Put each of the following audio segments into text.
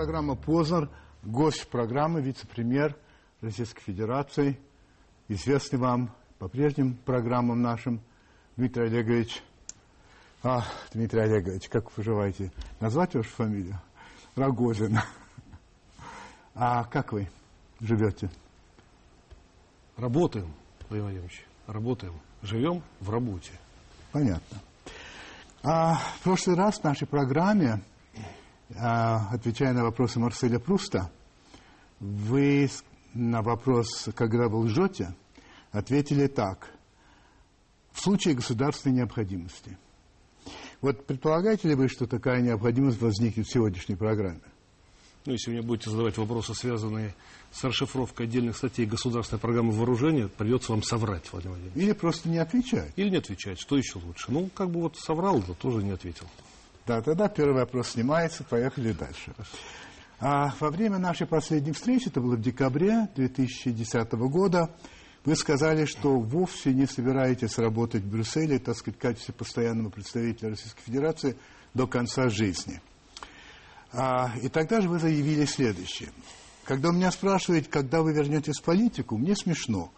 программа «Познер». Гость программы, вице-премьер Российской Федерации, известный вам по прежним программам нашим, Дмитрий Олегович. А, Дмитрий Олегович, как вы поживаете? Назвать вашу фамилию? Рогозин. А как вы живете? Работаем, Владимир Владимирович, работаем. Живем в работе. Понятно. А в прошлый раз в нашей программе, отвечая на вопросы Марселя Пруста, вы на вопрос, когда вы лжете, ответили так. В случае государственной необходимости. Вот предполагаете ли вы, что такая необходимость возникнет в сегодняшней программе? Ну, если вы мне будете задавать вопросы, связанные с расшифровкой отдельных статей государственной программы вооружения, придется вам соврать, Владимир Владимирович. Или просто не отвечать? Или не отвечать, что еще лучше. Ну, как бы вот соврал, но тоже не ответил. Да, тогда первый вопрос снимается, поехали дальше. А во время нашей последней встречи, это было в декабре 2010 года, вы сказали, что вовсе не собираетесь работать в Брюсселе, так сказать, в качестве постоянного представителя Российской Федерации до конца жизни. А, и тогда же вы заявили следующее. Когда меня спрашивают, когда вы вернетесь в политику, мне смешно,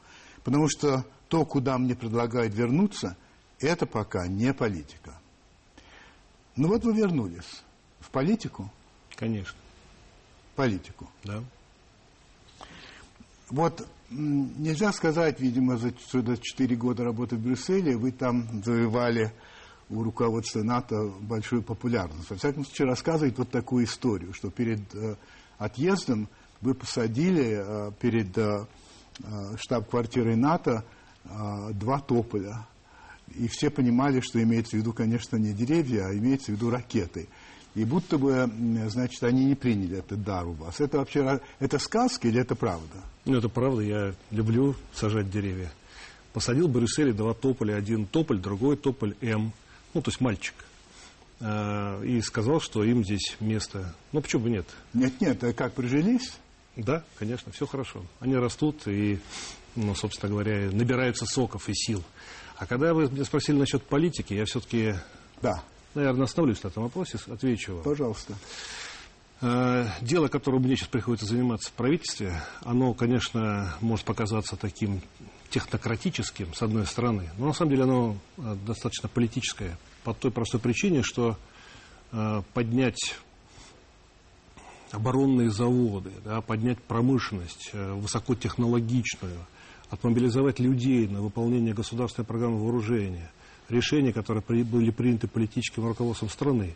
потому что то, куда мне предлагают вернуться, это пока не политика. Ну вот вы вернулись в политику, Конечно, политику. да. Вот нельзя сказать, видимо, за, за 4 года работы в Брюсселе вы там завоевали у руководства НАТО большую популярность. Во всяком случае, рассказывает вот такую историю, что перед э, отъездом вы посадили э, перед э, э, штаб-квартирой НАТО э, два тополя. И все понимали, что имеется в виду, конечно, не деревья, а имеется в виду ракеты. И будто бы, значит, они не приняли этот дар у вас. Это вообще, это сказка или это правда? Ну, это правда, я люблю сажать деревья. Посадил в Брюсселе два тополя, один тополь, другой тополь М, ну, то есть мальчик. А, И сказал, что им здесь место. Ну, почему бы нет? Нет-нет, а как прижились? Да, конечно, все хорошо. Они растут и, ну, собственно говоря, набираются соков и сил. А когда вы меня спросили насчет политики, я все-таки, Да, наверное, остановлюсь на этом вопросе, отвечу вам. пожалуйста. Э, Дело, которым мне сейчас приходится заниматься в правительстве, оно, конечно, может показаться таким технократическим, с одной стороны, но на самом деле оно э, достаточно политическое, по той простой причине, что э, поднять оборонные заводы, да, поднять промышленность высокотехнологичную, отмобилизовать людей на выполнение государственной программы вооружения, решения, которые при- были приняты политическим руководством страны,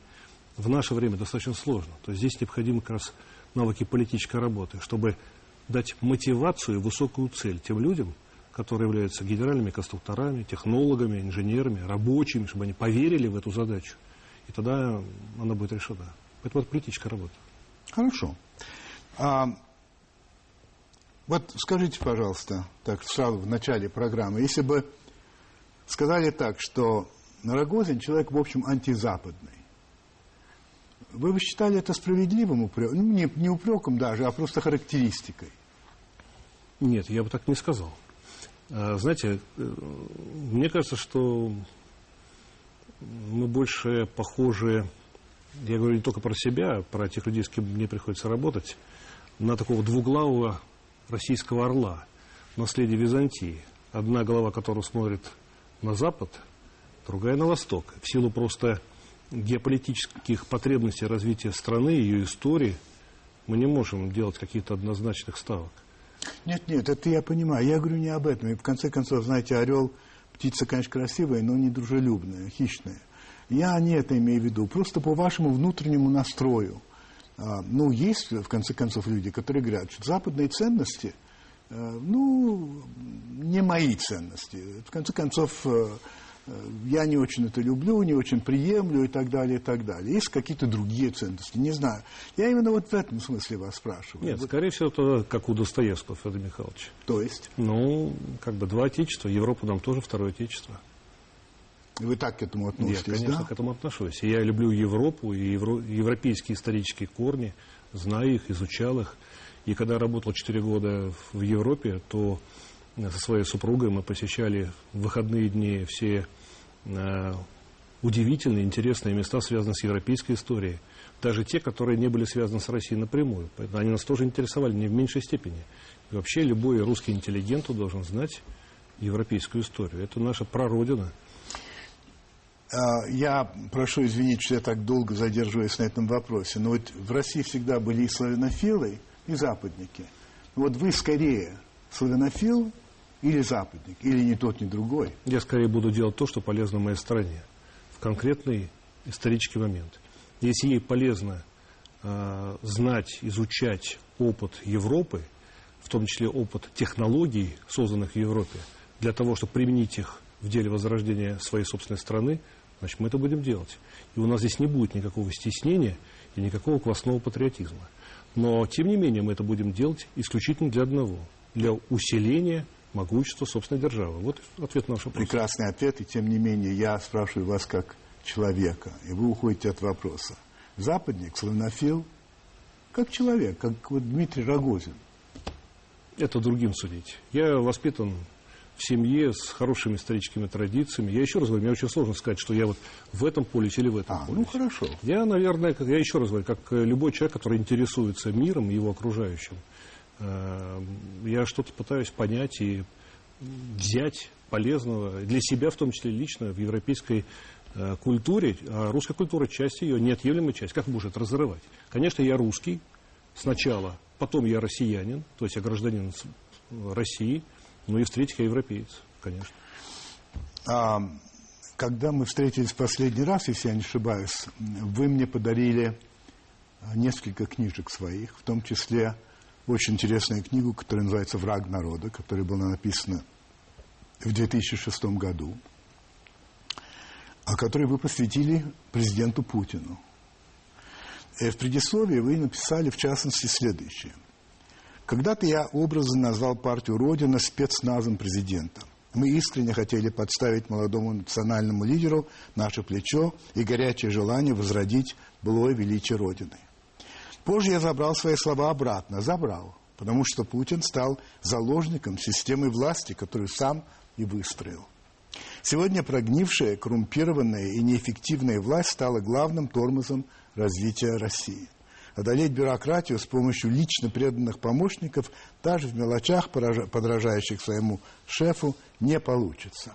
в наше время достаточно сложно. То есть здесь необходимы как раз навыки политической работы, чтобы дать мотивацию и высокую цель тем людям, которые являются генеральными конструкторами, технологами, инженерами, рабочими, чтобы они поверили в эту задачу. И тогда она будет решена. Поэтому это политическая работа. Хорошо. А, вот скажите, пожалуйста, так сразу в начале программы, если бы сказали так, что Рогозин человек, в общем, антизападный, вы бы считали это справедливым упреком? Ну, не, не упреком даже, а просто характеристикой. Нет, я бы так не сказал. А, Знаете, мне кажется, что мы больше похожи, я говорю не только про себя, а про тех людей, с кем мне приходится работать, на такого двуглавого российского орла, наследие Византии. Одна голова которого смотрит на запад, другая на восток. В силу просто геополитических потребностей развития страны, ее истории, мы не можем делать каких-то однозначных ставок. Нет, нет, это я понимаю. Я говорю не об этом. И в конце концов, знаете, орел, птица, конечно, красивая, но не дружелюбная, хищная. Я не это имею в виду. Просто по вашему внутреннему настрою. А, ну, есть, в конце концов, люди, которые говорят, что западные ценности, э, ну, не мои ценности. В конце концов, э, э, я не очень это люблю, не очень приемлю и так далее, и так далее. Есть какие-то другие ценности, не знаю. Я именно вот в этом смысле вас спрашиваю. Нет, Вот, скорее всего, это как у Достоевского, Федора Михайловича. то есть, Ну, как бы два отечества, Европа нам тоже второе отечество. Вы так к этому Я, относитесь, конечно, да? к этому отношусь. Я люблю Европу и евро- европейские исторические корни, знаю их, изучал их. И когда работал 4 года в Европе, то э, со своей супругой мы посещали в выходные дни все э, удивительные, интересные места, связанные с европейской историей. Даже те, которые не были связаны с Россией напрямую. Поэтому они нас тоже интересовали не в меньшей степени. И вообще любой русский интеллигент должен знать европейскую историю. Это наша прародина. А, я прошу извинить, что я так долго задерживаюсь на этом вопросе, но вот в России всегда были и славянофилы, и западники. Вот вы скорее славянофил или западник, или ни тот, ни другой? Я скорее буду делать то, что полезно моей стране в конкретный исторический момент. Если ей полезно э, знать, изучать опыт Европы, в том числе опыт технологий, созданных в Европе, для того, чтобы применить их в деле возрождения своей собственной страны, значит, мы это будем делать. И у нас здесь не будет никакого стеснения и никакого квасного патриотизма. Но, тем не менее, мы это будем делать исключительно для одного – для усиления могущества собственной державы. Вот ответ на ваш вопрос. Прекрасный ответ, и тем не менее я спрашиваю вас как человека, и вы уходите от вопроса. Западник, славянофил, как человек, как вот Дмитрий Рогозин. Это другим судить. Я воспитан в семье с хорошими историческими традициями. Я еще раз говорю, мне очень сложно сказать, что я вот в этом полюсе или в этом а, полюсе. Ну, хорошо. Я, наверное, как, я еще раз говорю, как любой человек, который интересуется миром и его окружающим, э, я что-то пытаюсь понять и взять полезного для себя, в том числе лично, в европейской э, культуре. А русская культура часть ее, неотъемлемая часть. Как может это разрывать? Конечно, я русский сначала, потом я россиянин, то есть я гражданин России – ну и в-третьих, я европеец, конечно. А, когда мы встретились последний раз, если я не ошибаюсь, вы мне подарили несколько книжек своих, в том числе очень интересную книгу, которая называется «Враг народа», которая была написана в 2006 году, а которую вы посвятили президенту Путину. И в предисловии вы написали, в частности, следующее – когда-то я образно назвал партию «Родина» спецназом президента. Мы искренне хотели подставить молодому национальному лидеру наше плечо и горячее желание возродить былое величие Родины. Позже я забрал свои слова обратно. Забрал. Потому что Путин стал заложником системы власти, которую сам и выстроил. Сегодня прогнившая, коррумпированная и неэффективная власть стала главным тормозом развития России. Одолеть бюрократию с помощью лично преданных помощников, даже в мелочах, подражающих своему шефу, не получится.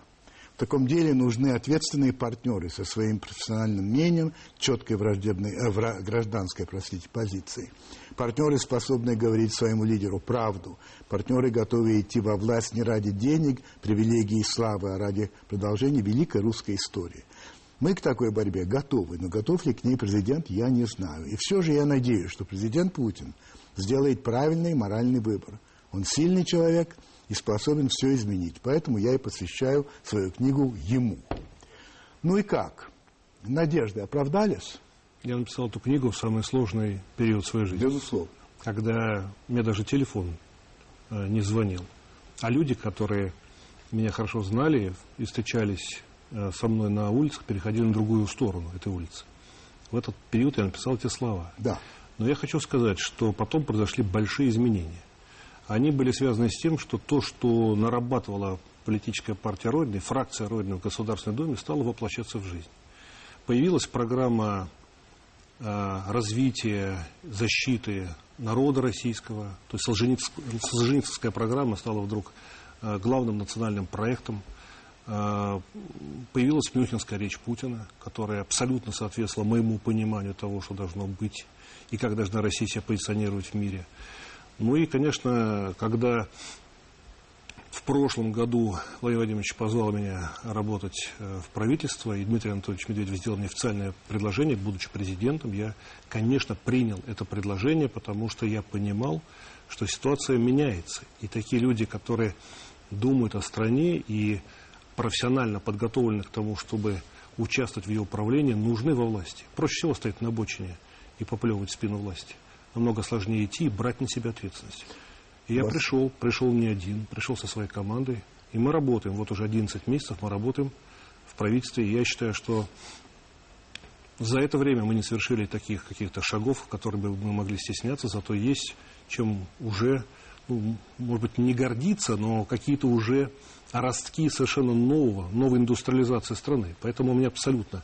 В таком деле нужны ответственные партнеры со своим профессиональным мнением, четкой враждебной, э, гражданской простите, позицией. Партнеры, способные говорить своему лидеру правду. Партнеры, готовые идти во власть не ради денег, привилегий и славы, а ради продолжения великой русской истории. Мы к такой борьбе готовы, но готов ли к ней президент, я не знаю. И все же я надеюсь, что президент Путин сделает правильный моральный выбор. Он сильный человек и способен все изменить. Поэтому я и посвящаю свою книгу ему. Ну и как? Надежды оправдались? Я написал эту книгу в самый сложный период своей жизни. Безусловно. Когда мне даже телефон э, не звонил. А люди, которые меня хорошо знали и встречались со мной на улицах переходили на другую сторону этой улицы. В этот период я написал эти слова. Да. Но я хочу сказать, что потом произошли большие изменения. Они были связаны с тем, что то, что нарабатывала политическая партия Родины, фракция Родины в Государственной Думе, стало воплощаться в жизнь. Появилась программа э, развития, защиты народа российского. То есть Солженицкая программа стала вдруг э, главным национальным проектом появилась Мюнхенская речь Путина, которая абсолютно соответствовала моему пониманию того, что должно быть и как должна Россия себя позиционировать в мире. Ну и, конечно, когда в прошлом году Владимир Владимирович позвал меня работать э, в правительство, и Дмитрий Анатольевич Медведев сделал мне официальное предложение, будучи президентом, я, конечно, принял это предложение, потому что я понимал, что ситуация меняется. И такие люди, которые думают о стране и профессионально подготовленных к тому, чтобы участвовать в ее управлении, нужны во власти. Проще всего стоять на обочине и поплевывать спину власти. Намного сложнее идти и брать на себя ответственность. И я пришел, пришел не один, пришел со своей командой, и мы работаем. Вот уже 11 месяцев мы работаем в правительстве, и я считаю, что за это время мы не совершили таких каких-то шагов, которые бы мы могли стесняться, зато есть чем уже, ну, может быть, не гордиться, но какие-то уже ростки совершенно нового, новой индустриализации страны. Поэтому мне абсолютно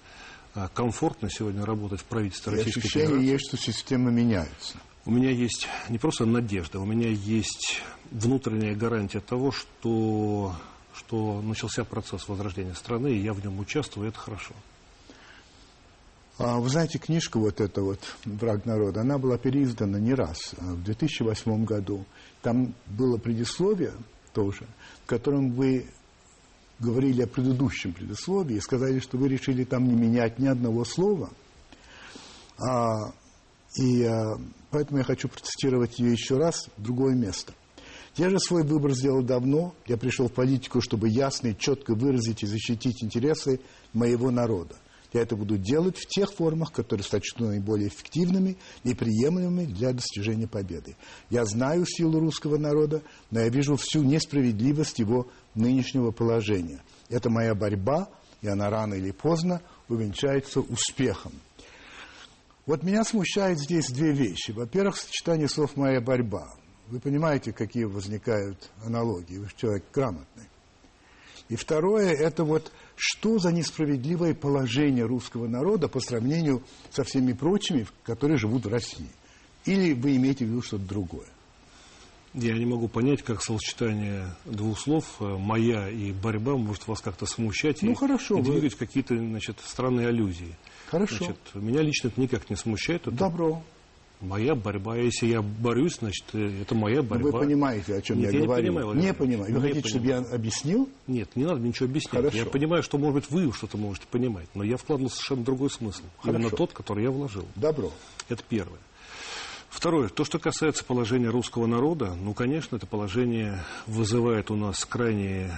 а, комфортно сегодня работать в правительстве И Российской ощущение Федерации. есть, что система меняется. У меня есть не просто надежда, у меня есть внутренняя гарантия того, что, что начался процесс возрождения страны, и я в нем участвую, и это хорошо. А, Вы знаете, книжка вот эта вот «Враг народа», она была переиздана не раз, а в 2008 году. Там было предисловие тоже, в котором вы говорили о предыдущем предисловии и сказали, что вы решили там не менять ни одного слова. А, и а, поэтому я хочу процитировать ее еще раз в другое место. Я же свой выбор сделал давно. Я пришел в политику, чтобы ясно и четко выразить и защитить интересы моего народа. Я это буду делать в тех формах, которые сочту наиболее эффективными и приемлемыми для достижения победы. Я знаю силу русского народа, но я вижу всю несправедливость его нынешнего положения. Это моя борьба, и она рано или поздно увенчается успехом. Вот меня смущает здесь две вещи. Во-первых, сочетание слов «моя борьба». Вы понимаете, какие возникают аналогии. Вы человек грамотный. И второе, это вот что за несправедливое положение русского народа по сравнению со всеми прочими, которые живут в России. Или вы имеете в виду что-то другое? Я не могу понять, как сочетание двух слов э, «моя» и «борьба» может вас как-то смущать Ну, и, хорошо, и вы- двигать в какие-то значит, странные аллюзии. Хорошо. Значит, меня лично это никак не смущает. Это Добро. Моя борьба. Если я борюсь, значит, э, это моя борьба. Вы понимаете, о чем Нет, я, я не говорю? понимаю, Владимир не понимаю. Вы Не хотите, чтобы я объяснил? Нет, не надо ничего объяснять. Хорошо. Я понимаю, что, может быть, вы что-то можете понимать, но я вкладывал совершенно другой смысл. Именно Хорошо. тот, который я вложил. Добро. Это первое. Второе. То, что касается положения русского народа, ну, конечно, это положение вызывает у нас крайнюю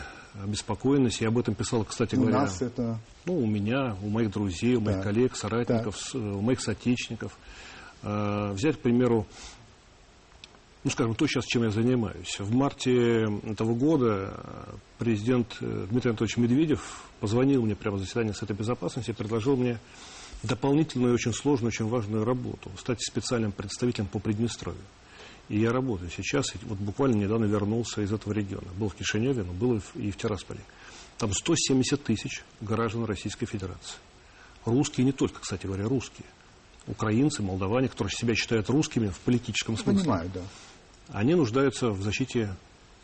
обеспокоенность. Я об этом писал, кстати У говоря, нас это... ну, у меня, у моих друзей, у моих Так. коллег, соратников, с- у моих соотечественников. Э, Взять, к примеру, ну, скажем, то, сейчас, чем я занимаюсь. В марте этого года э, президент э, Дмитрий Анатольевич Медведев позвонил мне прямо в заседании Совета Безопасности и предложил мне дополнительную, очень сложную, очень важную работу. Стать специальным представителем по Приднестровью. И я работаю сейчас, вот буквально недавно вернулся из этого региона. Был в Кишиневе, но был и в, Тирасполе. Там 170 тысяч граждан Российской Федерации. Русские не только, кстати говоря, русские. Украинцы, молдаване, которые себя считают русскими в политическом смысле. Понимаю, да. Они нуждаются в защите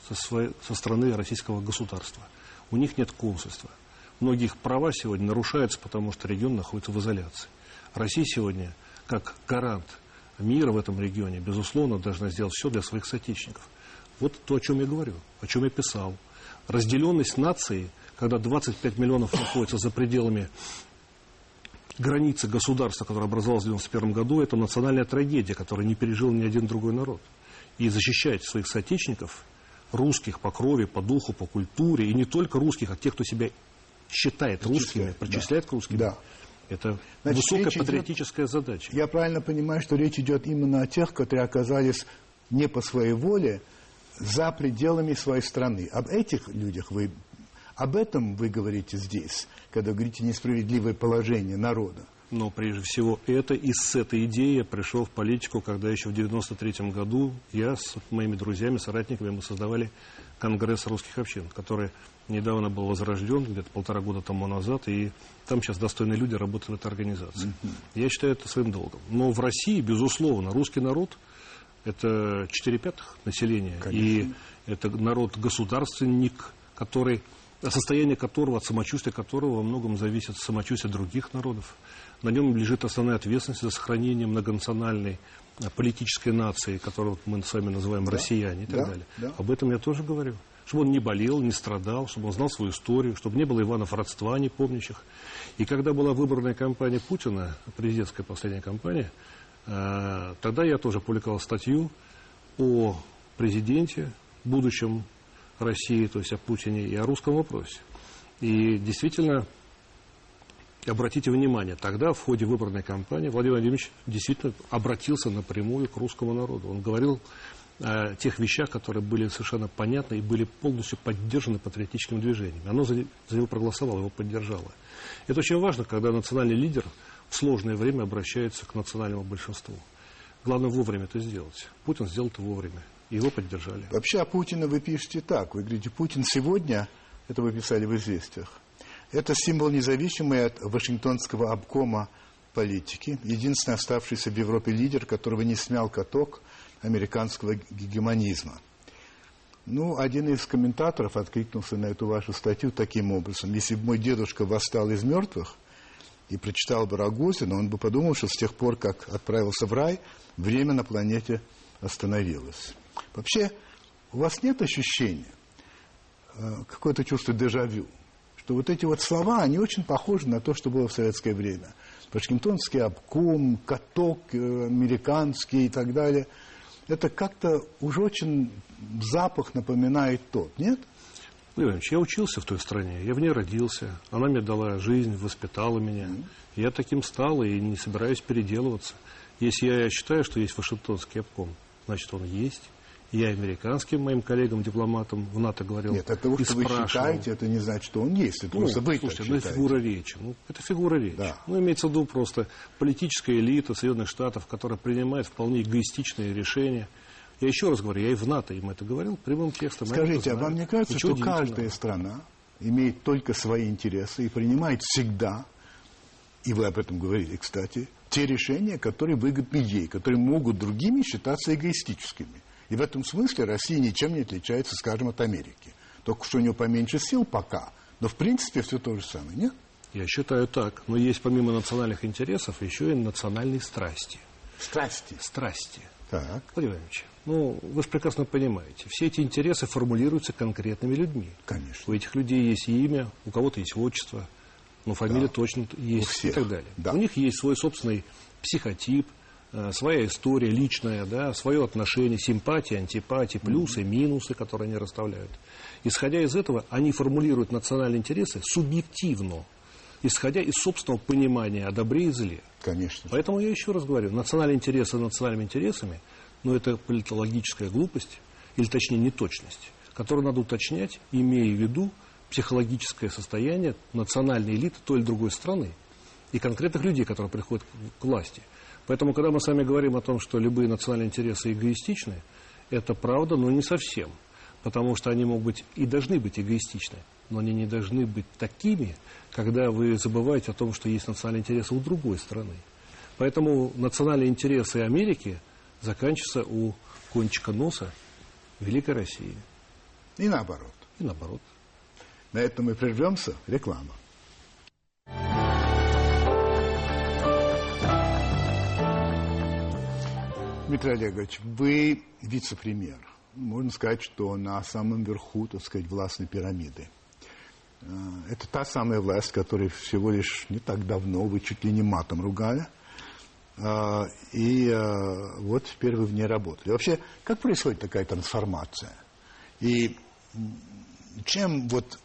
со, своей- со стороны российского государства. У них нет консульства. Многие их права сегодня нарушаются, потому что регион находится в изоляции. Россия сегодня, как гарант мира в этом регионе, безусловно, должна сделать все для своих соотечественников. Вот то, о чем я говорю, о чем я писал. Разделенность нации, когда 25 миллионов находятся за пределами границы государства, которое образовалось в 1991 году, это национальная трагедия, которую не пережил ни один другой народ. И защищать своих соотечественников, русских по крови, по духу, по культуре, и не только русских, а тех, кто себя считает русскими, Причисляет, да. к русским. Да. Это Значит, высокая речь идет- патриотическая задача. Я правильно понимаю, что речь идет именно о тех, которые оказались не по своей воле за пределами своей страны. Об этих людях вы... Об этом вы говорите здесь, когда говорите несправедливое положение народа. Но прежде всего это и с этой идеей я пришел в политику, когда еще в 93 году я с моими друзьями, соратниками, мы создавали Конгресс русских общин, который недавно был возрожден, где-то полтора года тому назад, и там сейчас достойные люди работают в этой организации. Я считаю это своим долгом. Но в России, безусловно, русский народ – это 4 пятых населения, и это народ-государственник, который состояние которого, от самочувствия которого во многом зависит самочувствие других народов. На нем лежит основная ответственность за сохранение многонациональной а, политической нации, которую мы с вами называем россияне и так да, далее. да. Об этом я тоже говорю. Чтобы он не болел, не страдал, чтобы он знал свою историю, чтобы не было Иванов родства непомнящих. И когда была выборная кампания Путина, президентская последняя кампания, э, тогда я тоже публиковал статью о президенте, будущем России, то есть о Путине и о русском вопросе. И действительно, обратите внимание, тогда в ходе выборной кампании Владимир Владимирович действительно обратился напрямую к русскому народу. Он говорил о тех вещах, которые были совершенно понятны и были полностью поддержаны патриотическим движением. Оно за, за него проголосовало, его поддержало. Это очень важно, когда национальный лидер в сложное время обращается к национальному большинству. Главное вовремя это сделать. Путин сделал это вовремя. Его поддержали. Вообще о Путине вы пишете так. Вы говорите, Путин сегодня Это вы писали в «Известиях». Это символ независимый от Вашингтонского обкома политики, единственный оставшийся в Европе лидер, которого не смял каток американского гегемонизма. Ну, один из комментаторов откликнулся на эту вашу статью таким образом. Если бы мой дедушка восстал из мертвых и прочитал бы Рогозина, он бы подумал, что с тех пор, как отправился в рай, время на планете остановилось. Вообще, у вас нет ощущения, э, какое-то чувство дежавю, что вот эти вот слова, они очень похожи на то, что было в советское время. Вашингтонский обком, каток э, американский и так далее. Это как-то уже очень запах напоминает тот, нет? Владимир я учился в той стране, я в ней родился. Она мне дала жизнь, воспитала меня. Mm-hmm. Я таким стал и не собираюсь переделываться. Если я считаю, что есть Вашингтонский обком, значит, он есть. Я американским моим коллегам-дипломатам в НАТО говорил Нет, от того, что вы считаете, это не значит, что он есть. Это ну, просто вы слушайте, ну, это фигура речи. Ну, это фигура речи. Да. Ну, имеется в виду просто политическая элита Соединенных Штатов, которая принимает вполне эгоистичные решения. Я еще раз говорю, я и в НАТО им это говорил прямым текстом. Скажите, а вам не кажется, Ничего что каждая страна имеет только свои интересы и принимает всегда, и вы об этом говорили, кстати, те решения, которые выгодны ей, которые могут другими считаться эгоистическими. И в этом смысле Россия ничем не отличается, скажем, от Америки. Только что у нее поменьше сил пока, но в принципе все то же самое, нет? Я считаю так. Но есть помимо национальных интересов еще и национальные страсти. Страсти? Страсти. Так. Владимир Ильич, ну, вы же прекрасно понимаете, все эти интересы формулируются конкретными людьми. Конечно. У этих людей есть имя, у кого-то есть отчество, но фамилия да. точно есть и так далее. Да. У них есть свой собственный психотип, своя история личная, да, свое отношение, симпатии, антипатии, плюсы, минусы, которые они расставляют. Исходя из этого, они формулируют национальные интересы субъективно, исходя из собственного понимания о добре и зле. Конечно. Поэтому я еще раз говорю, национальные интересы национальными интересами, но это политологическая глупость, или точнее неточность, которую надо уточнять, имея в виду психологическое состояние национальной элиты той или другой страны и конкретных людей, которые приходят к власти – Поэтому, когда мы с вами говорим о том, что любые национальные интересы эгоистичны, это правда, но не совсем. Потому что они могут быть и должны быть эгоистичны, но они не должны быть такими, когда вы забываете о том, что есть национальные интересы у другой страны. Поэтому национальные интересы Америки заканчиваются у кончика носа Великой России. И наоборот. И наоборот. На этом мы прервемся. Реклама. Дмитрий Олегович, вы вице-премьер. Можно сказать, что на самом верху, так сказать, властной пирамиды. Э, это та самая власть, которой всего лишь не так давно вы чуть ли не матом ругали. Э, и э, вот теперь вы в ней работали. Вообще, как происходит такая трансформация? И чем вот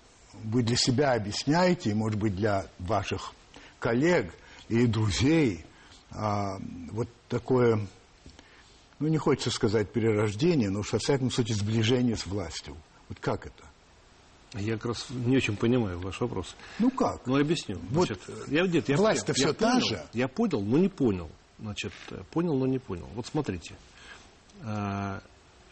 вы для себя объясняете, и, может быть, для ваших коллег и друзей, вот такое ну, не хочется сказать перерождение, но уж во всяком случае сближение с властью. Вот как это? Я как раз не очень понимаю ваш вопрос. Ну как? Ну, объясню. Вот Значит, я, нет, я власть-то все я та понял, же. Я понял, но не понял. Значит, понял, но не понял. Вот смотрите. А,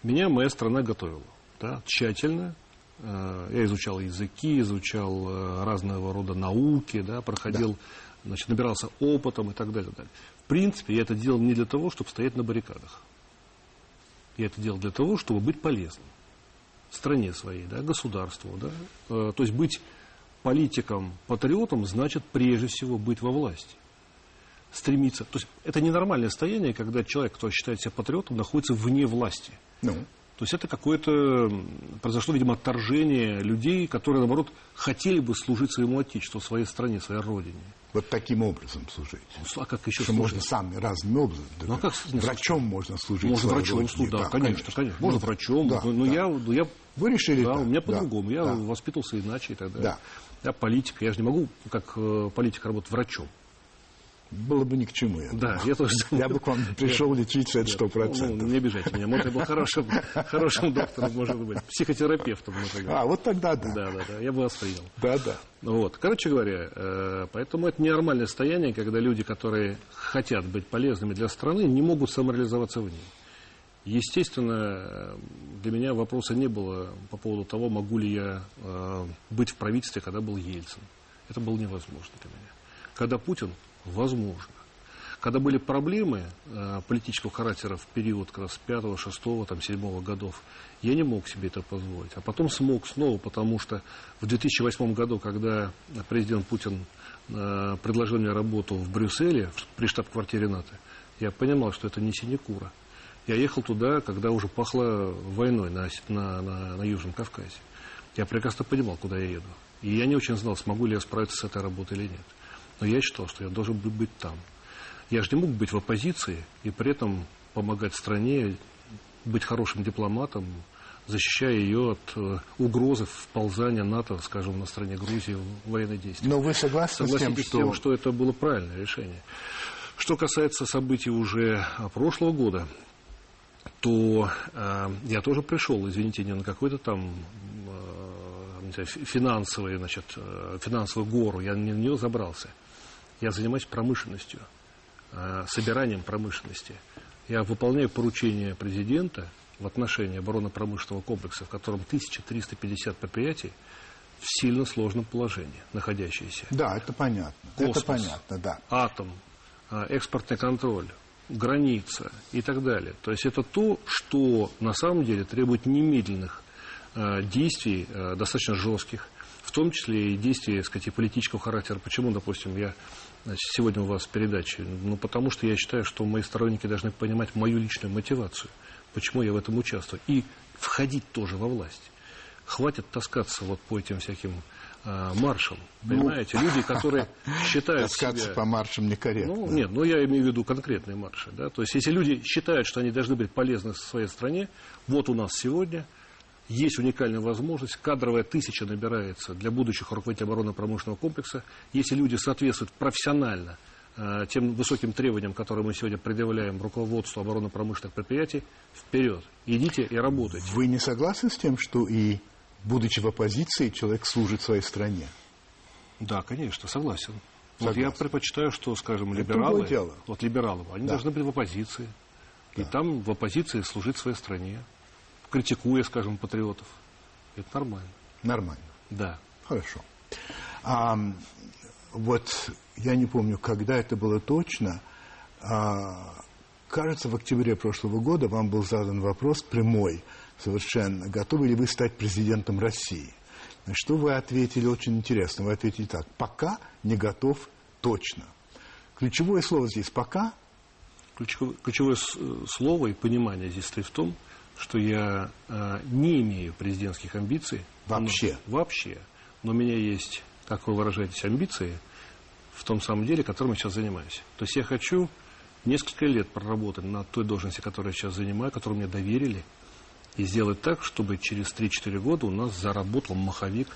меня моя страна готовила. Да, тщательно. А, я изучал языки, изучал а, разного рода науки, да, проходил, да. Значит, набирался опытом и так далее, далее. В принципе, я это делал не для того, чтобы стоять на баррикадах. Я это делал для того, чтобы быть полезным стране своей, да, государству. Да. Э, то есть быть политиком, патриотом значит прежде всего быть во власти. Стремиться. То есть это ненормальное состояние, когда человек, кто считает себя патриотом, находится вне власти. Ну. То есть это какое-то произошло, видимо, отторжение людей, которые, наоборот, хотели бы служить своему отечеству, своей стране, своей родине. Вот таким образом служить. Ну, а как еще Что служить? можно сами разными образом. Ну, а как, врачом можно служить. Можно врачом служить, да, да, конечно, конечно. Можно врачом. Да, но, но да. я, но я... Вы решили Да, так. у меня по-другому. Да, я да. воспитывался иначе и так далее. Да. Я политик. Я же не могу, как э, политик, работать врачом было бы ни к чему. Я, да, я тоже Я бы к вам пришел лечить это сто процентов. Ну, не обижайте меня. Может, я был хорошим, хорошим доктором, может быть, психотерапевтом, например. А, вот тогда да. Да, да, да. Я бы вас принял. Да, да. Вот. Короче говоря, э, поэтому это ненормальное состояние, когда люди, которые хотят быть полезными для страны, не могут самореализоваться в ней. Естественно, для меня вопроса не было по поводу того, могу ли я э, быть в правительстве, когда был Ельцин. Это было невозможно для меня. Когда Путин, возможно. Когда были проблемы э, политического характера в период как раз 5, 6, там, 7 годов, я не мог себе это позволить. А потом смог снова, потому что в 2008 году, когда президент Путин э, предложил мне работу в Брюсселе, при штаб-квартире НАТО, я понимал, что это не синекура. Я ехал туда, когда уже пахло войной на, на, на, на Южном Кавказе. Я прекрасно понимал, куда я еду. И я не очень знал, смогу ли я справиться с этой работой или нет. Но я считал, что я должен быть там. Я же не мог быть в оппозиции и при этом помогать стране, быть хорошим дипломатом, защищая ее от э, угрозы вползания НАТО, скажем, на стране Грузии в военные действия. Но вы согласны с тем, что... с тем, что это было правильное решение? Что касается событий уже прошлого года, то э, я тоже пришел, извините, не на какой-то там э, финансовый, значит, э, финансовую гору, я на нее забрался. Я занимаюсь промышленностью. Э, собиранием промышленности. Я выполняю поручение президента в отношении оборонно-промышленного комплекса, в котором 1350 предприятий в сильно сложном положении находящиеся. Да, это понятно. Космос, это понятно, да. Атом, э, экспортный контроль, граница и так далее. То есть это то, что на самом деле требует немедленных э, действий, достаточно жестких, в том числе и действий, так сказать, политического характера. Почему, допустим, я значит, сегодня у вас передачи? Ну, потому что я считаю, что мои сторонники должны понимать мою личную мотивацию, почему я в этом участвую, и входить тоже во власть. Хватит таскаться вот по этим всяким э, маршам, ну, понимаете? Люди, которые считают Таскаться себя... по маршам некорректно. Ну, нет, ну я имею в виду конкретные марши. Да? То есть, если люди считают, что они должны быть полезны своей стране, вот у нас сегодня есть уникальная возможность, кадровая тысяча набирается для будущих руководителей оборонно-промышленного комплекса. Если люди соответствуют профессионально э, тем высоким требованиям, которые мы сегодня предъявляем руководству оборонно-промышленных предприятий, вперед, идите и работайте. Вы не согласны с тем, что и будучи в оппозиции, человек служит своей стране? Да, конечно, согласен. Вот я предпочитаю, что, скажем, либералы, дело. вот либералы, они да. должны быть в оппозиции. Да. И там в оппозиции служить своей стране критикуя, скажем, патриотов. Это нормально. Нормально. Да. Хорошо. А, вот я не помню, когда это было точно. А, кажется, в октябре прошлого года вам был задан вопрос прямой, совершенно, готовы ли вы стать президентом России? Что вы ответили очень интересно. Вы ответили так. Пока не готов точно. Ключевое слово здесь «пока». Ключевое, ключевое слово и понимание здесь стоит в том, что я э, не имею президентских амбиций. Вообще? Но, вообще. Но у меня есть, как вы выражаетесь, амбиции в том самом деле, которым я сейчас занимаюсь. То есть я хочу несколько лет проработать на той должности, которую я сейчас занимаю, которую мне доверили, и сделать так, чтобы через 3-4 года у нас заработал маховик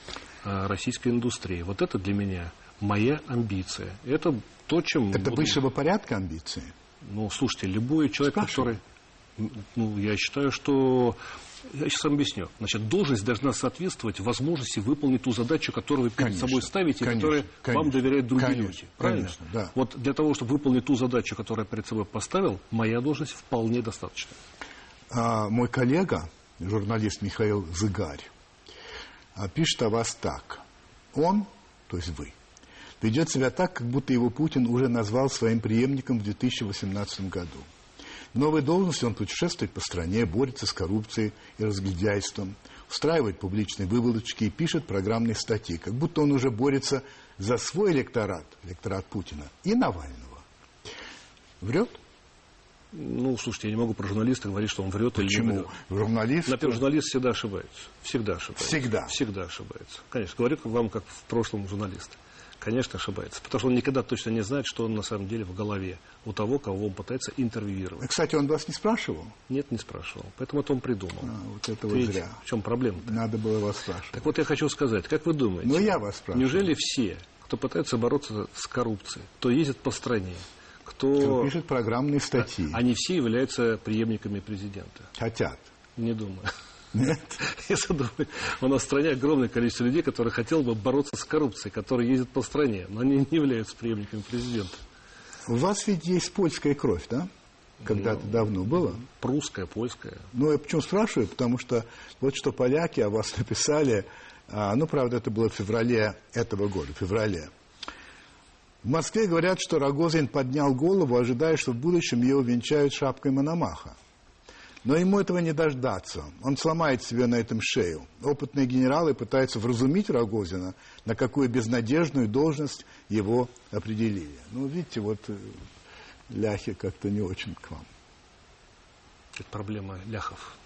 э, российской индустрии. Вот это для меня моя амбиция. Это то, чем... Это буду... высшего порядка амбиции? Ну, слушайте, любой человек, Спрашиваю. который ну, я считаю, что... Я сейчас вам объясню. Значит, должность должна соответствовать возможности выполнить ту задачу, которую вы перед конечно, собой ставите, конечно, которую конечно, вам доверяют другие конечно, люди. Правильно? Конечно, да. Вот для того, чтобы выполнить ту задачу, которую я перед собой поставил, моя должность вполне достаточно. А, мой коллега, журналист Михаил Зыгарь, а, пишет о вас так. Он, то есть вы, ведет себя так, как будто его Путин уже назвал своим преемником в 2018 году. В новой должности он путешествует по стране, борется с коррупцией и разгильдяйством, устраивает публичные выволочки и пишет программные статьи, как будто он уже борется за свой электорат, электорат Путина, и Навального. Врет? Ну, слушайте, я не могу про журналиста говорить, что он врет Почему? или не врет. Журналист... Например, журналист всегда ошибается. Всегда ошибается. Всегда? Всегда ошибается. Конечно, говорю вам, как в прошлом журналист конечно, ошибается. Потому что он никогда точно не знает, что он на самом деле в голове у того, кого он пытается интервьюировать. Кстати, он вас не спрашивал? Нет, не спрашивал. Поэтому это он придумал. А, вот это вот зря. В чем проблема? -то? Надо было вас спрашивать. Так вот я хочу сказать, как вы думаете? Ну, я вас спрашиваю. Неужели все, кто пытается бороться с коррупцией, кто ездит по стране, кто... кто пишет программные статьи. Они все являются преемниками президента. Хотят. Не думаю. Нет. Я задумаю. У нас в стране огромное количество людей, которые хотели бы бороться с коррупцией, которые ездят по стране, но они не являются преемниками президента. У вас ведь есть польская кровь, да? когда-то ну, давно было? Прусская, польская. Ну, я почему спрашиваю? Потому что вот что поляки о вас написали, а, ну, правда, это было в феврале этого года, в феврале. В Москве говорят, что Рогозин поднял голову, ожидая, что в будущем ее увенчают шапкой Мономаха. Но ему этого не дождаться. Он сломает себе на этом шею. Опытные генералы пытаются вразумить Рогозина, на какую безнадежную должность его определили. Ну, видите, вот э, ляхи как-то не очень к вам. Это проблема ляхов.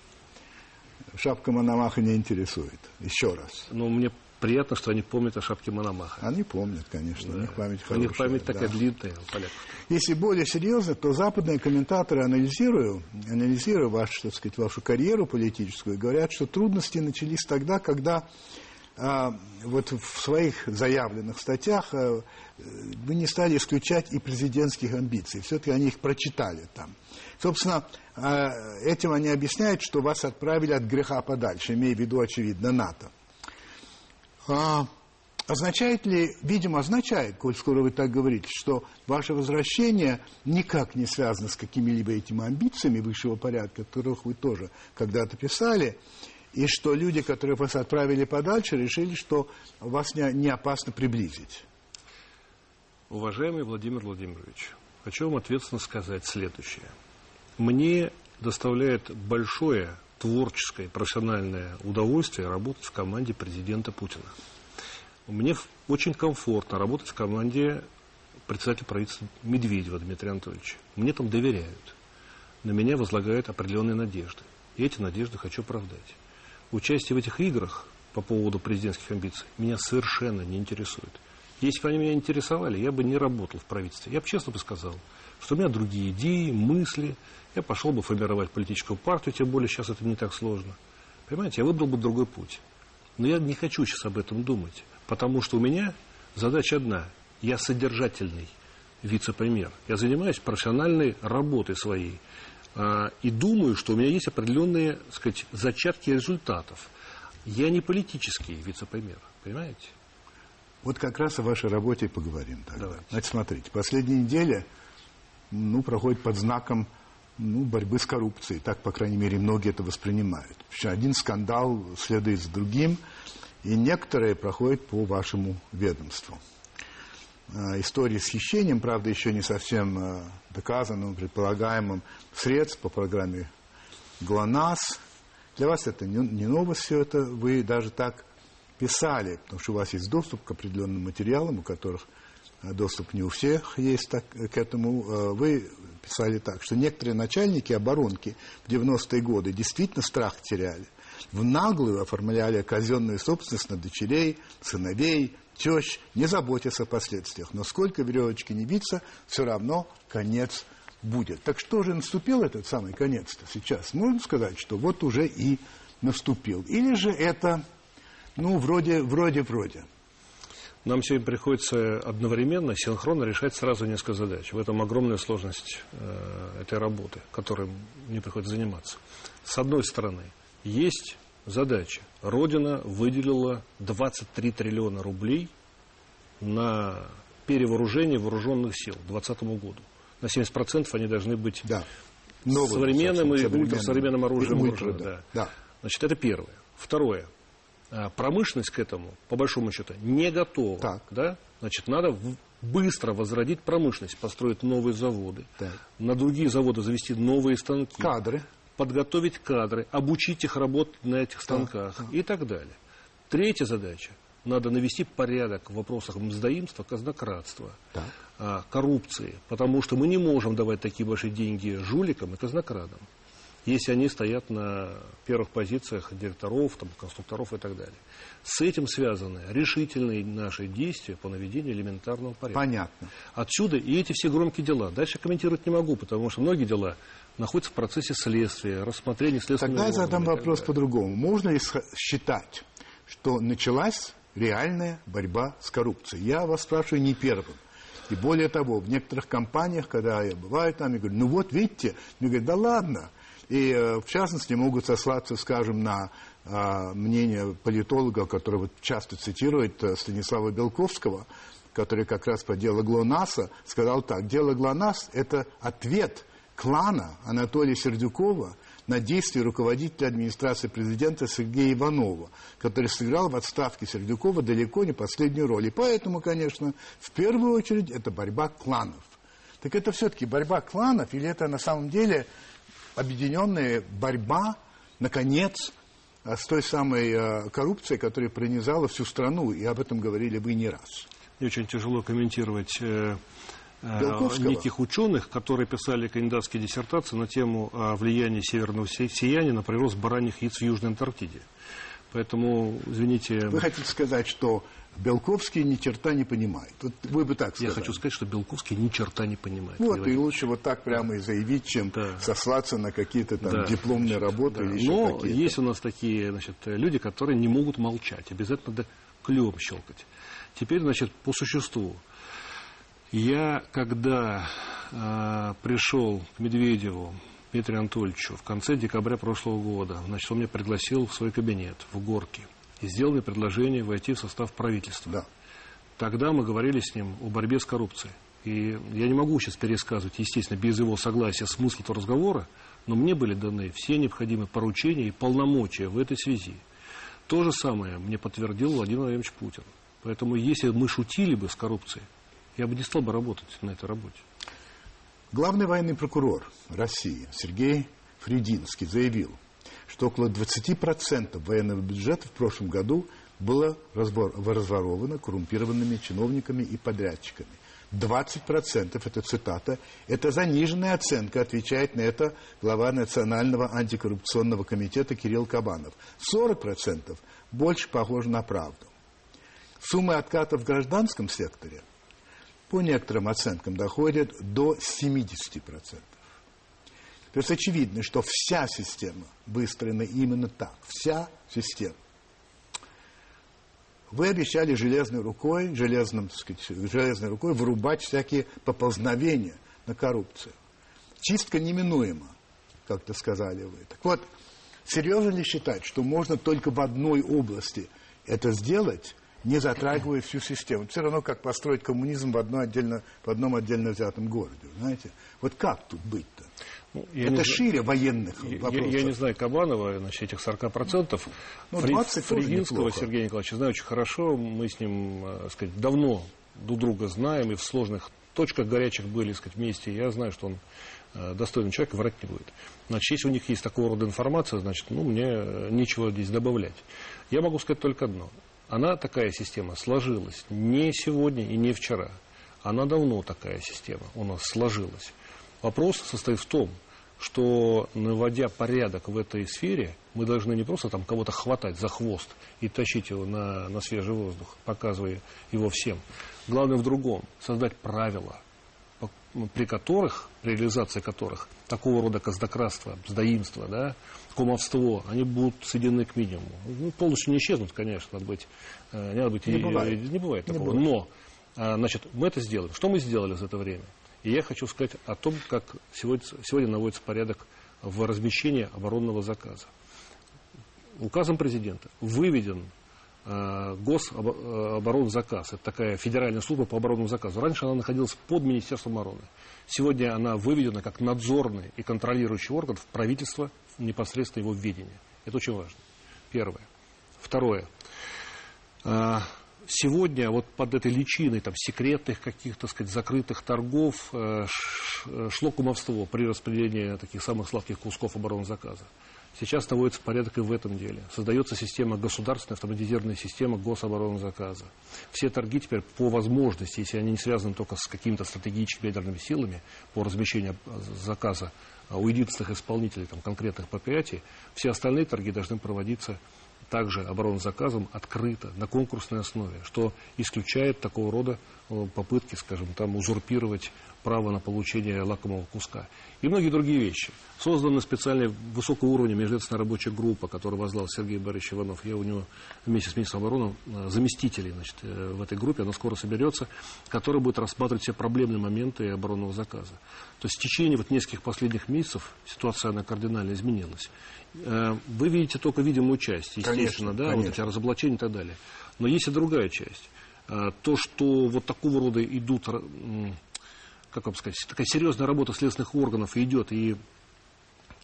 Шапка Мономаха не интересует. Еще раз. Ну, мне приятно, что они помнят о шапке Мономаха. Они помнят, конечно. Да. У них память хорошая. У них память да. такая длинная у поляков. Если более серьезно, то западные комментаторы, анализируя, анализируя ваш, так сказать, вашу карьеру политическую, говорят, что трудности начались тогда, когда а, вот в своих заявленных статьях а, вы не стали исключать и президентских амбиций. Все-таки они их прочитали там. Собственно, а, этим они объясняют, что вас отправили от греха подальше, имея в виду, очевидно, НАТО. А, означает ли, видимо, означает, коль скоро вы так говорите, что ваше возвращение никак не связано с какими-либо этими амбициями высшего порядка, которых вы тоже когда-то писали, и что люди, которые вас отправили подальше, решили, что вас не, не опасно приблизить. Уважаемый Владимир Владимирович, хочу вам ответственно сказать следующее. Мне доставляет большое творческое, профессиональное удовольствие работать в команде президента Путина. Мне очень комфортно работать в команде председателя правительства Медведева Дмитрия Анатольевича. Мне там доверяют. На меня возлагают определенные надежды. И эти надежды хочу оправдать. Участие в этих играх по поводу президентских амбиций меня совершенно не интересует. Если бы они меня интересовали, я бы не работал в правительстве. Я бы честно бы сказал, что у меня другие идеи, мысли. Я пошел бы формировать политическую партию, тем более сейчас это не так сложно. Понимаете, я выбрал бы другой путь. Но я не хочу сейчас об этом думать, потому что у меня задача одна. Я содержательный вице-премьер. Я занимаюсь профессиональной работой своей. А, и думаю, что у меня есть определенные так сказать, зачатки результатов. Я не политический вице-премьер, понимаете? Вот как раз о вашей работе и поговорим тогда. Давайте. Значит, смотрите, последняя неделя ну, проходит под знаком ну, борьбы с коррупцией. Так, по крайней мере, многие это воспринимают. Один скандал следует за другим, и некоторые проходят по вашему ведомству. А, истории с хищением, правда, еще не совсем а, доказанным, предполагаемым средств по программе ГЛОНАСС. Для вас это не новость все это, вы даже так писали, потому что у вас есть доступ к определенным материалам, у которых доступ не у всех есть так, э, к этому. Э, вы писали так, что некоторые начальники оборонки в 90-е годы действительно страх теряли. В наглую оформляли казенную собственность на дочерей, сыновей, тещ, не заботясь о последствиях. Но сколько веревочки не биться, все равно конец будет. Так что же наступил этот самый конец-то сейчас? Можно сказать, что вот уже и наступил. Или же это ну, вроде, вроде, вроде. Нам сегодня приходится одновременно, синхронно решать сразу несколько задач. В этом огромная сложность э, этой работы, которой мне приходится заниматься. С одной стороны, есть задача. Родина выделила 23 триллиона рублей на перевооружение вооруженных сил к 2020 году. На 70% они должны быть да. Новым, современным и ультрасовременным оружием. И ультра, да. Да. Да. Значит, это первое. Второе. А, промышленность к этому, по большому счету, не готова. Так. Да? Значит, надо быстро возродить промышленность, построить новые заводы, так. на другие заводы завести новые станки. Кадры. Подготовить кадры, обучить их работать на этих станках так. и так далее. Третья задача. Надо навести порядок в вопросах мздоимства, казнократства, так. А, коррупции. Потому что мы не можем давать такие большие деньги жуликам и казнокрадам если они стоят на первых позициях директоров, там, конструкторов и так далее. С этим связаны решительные наши действия по наведению элементарного порядка. Понятно. Отсюда и эти все громкие дела. Дальше комментировать не могу, потому что многие дела находятся в процессе следствия, рассмотрения следственного Тогда я задам вопрос по-другому. Можно ли считать, что началась реальная борьба с коррупцией? Я вас спрашиваю не первым. И более того, в некоторых компаниях, когда я бываю там, я говорю, ну вот видите, мне говорят, да ладно, и, э, в частности, могут сослаться, скажем, на а, мнение политолога, которого часто цитирует э, Станислава Белковского, который как раз по делу ГЛОНАССа сказал так, дело ГЛОНАСС – это ответ клана Анатолия Сердюкова на действия руководителя администрации президента Сергея Иванова, который сыграл в отставке Сердюкова далеко не последнюю роль. И поэтому, конечно, в первую очередь это борьба кланов. Так это все-таки борьба кланов или это на самом деле объединенная борьба, наконец, с той самой э, коррупцией, которая пронизала всю страну, и об этом говорили вы не раз. Мне очень тяжело комментировать э, э, неких ученых, которые писали кандидатские диссертации на тему о влиянии северного сияния на прирост бараньих яиц в Южной Антарктиде. Поэтому, извините... Вы хотите сказать, что Белковский ни черта не понимает. Вот вы бы так сказали. Я хочу сказать, что Белковский ни черта не понимает. Вот, говорит. и лучше вот так прямо и заявить, чем да. сослаться на какие-то там да. дипломные значит, работы да. или Но какие-то. есть у нас такие значит, люди, которые не могут молчать. Обязательно надо клювом щелкать. Теперь, значит, по существу. Я, когда э, пришел к Медведеву, Дмитрию Анатольевичу, в конце декабря прошлого года, значит, он меня пригласил в свой кабинет в Горке и сделал мне предложение войти в состав правительства. Да. Тогда мы говорили с ним о борьбе с коррупцией. И я не могу сейчас пересказывать, естественно, без его согласия смысл этого разговора, но мне были даны все необходимые поручения и полномочия в этой связи. То же самое мне подтвердил Владимир Владимирович Путин. Поэтому если мы шутили бы с коррупцией, я бы не стал бы работать на этой работе. Главный военный прокурор России Сергей Фридинский заявил, что около 20% военного бюджета в прошлом году было разворовано коррумпированными чиновниками и подрядчиками. 20% это цитата, это заниженная оценка, отвечает на это глава Национального антикоррупционного комитета Кирилл Кабанов. 40% больше похоже на правду. Суммы откатов в гражданском секторе по некоторым оценкам доходят до 70%. То есть очевидно, что вся система выстроена именно так. Вся система. Вы обещали железной рукой, железным, сказать, железной рукой вырубать всякие поползновения на коррупцию. Чистка неминуема, как-то сказали вы. Так вот, серьезно ли считать, что можно только в одной области это сделать, не затрагивая всю систему. Все равно, как построить коммунизм в, одно отдельно, в одном отдельно взятом городе. Знаете? Вот как тут быть-то? Ну, Это не шире военных я, вопросов. Я, я не знаю Кабанова, значит, этих 40%. Ну, 20 Фридинского Сергея Николаевича знаю очень хорошо. Мы с ним, так э, сказать, давно друг друга знаем и в сложных точках горячих были, так сказать, вместе. Я знаю, что он э, достойный человек, врать не будет. Значит, если у них есть такого рода информация, значит, ну, мне э, нечего здесь добавлять. Я могу сказать только одно. Она, такая система, сложилась не сегодня и не вчера. Она давно такая система у нас сложилась. Вопрос состоит в том, что наводя порядок в этой сфере, мы должны не просто там кого-то хватать за хвост и тащить его на, на свежий воздух, показывая его всем. Главное в другом, создать правила, при которых, реализация которых, такого рода каздократство, сдаимство, да, кумовство, они будут сведены к минимуму. Ну, полностью не исчезнут, конечно, надо быть, э, не надо быть, не, и, бывает. не бывает такого. Не бывает. Но, э, значит, мы это сделаем. Что мы сделали за это время? И я хочу сказать о том, как сегодня, сегодня наводится порядок в размещении оборонного заказа. Указом президента выведен э, гособоронзаказ. Это такая федеральная служба по оборонному заказу. Раньше она находилась под Министерством обороны. Сегодня она выведена как надзорный и контролирующий орган в правительство непосредственно его введения. Это очень важно. Первое. Второе. А, сегодня вот под этой личиной там, секретных каких-то сказать, закрытых торгов э, шло кумовство при распределении таких самых сладких кусков оборонного заказа. Сейчас наводится порядок и в этом деле. Создается система государственная, автоматизированная система гособоронного заказа. Все торги теперь по возможности, если они не связаны только с какими-то стратегическими ядерными силами по размещению заказа у единственных исполнителей там, конкретных предприятий, все остальные торги должны проводиться также оборонзаказом открыто, на конкурсной основе, что исключает такого рода э, попытки, скажем, там, узурпировать право на получение лакомого куска. И многие другие вещи. Создана специальная высокого уровня межведомственная рабочая группа, которую возглавил Сергей Борисович Иванов. Я у него вместе с министром обороны э, заместителей значит, э, в этой группе, она скоро соберется, которая будет рассматривать все проблемные моменты оборонного заказа. То есть в течение вот нескольких последних месяцев ситуация она кардинально изменилась. Э, вы видите только видимую часть, естественно, конечно, да, конечно. вот эти разоблачения и так далее. Но есть и другая часть. То, что вот такого рода идут как вам сказать, такая серьезная работа следственных органов идет, и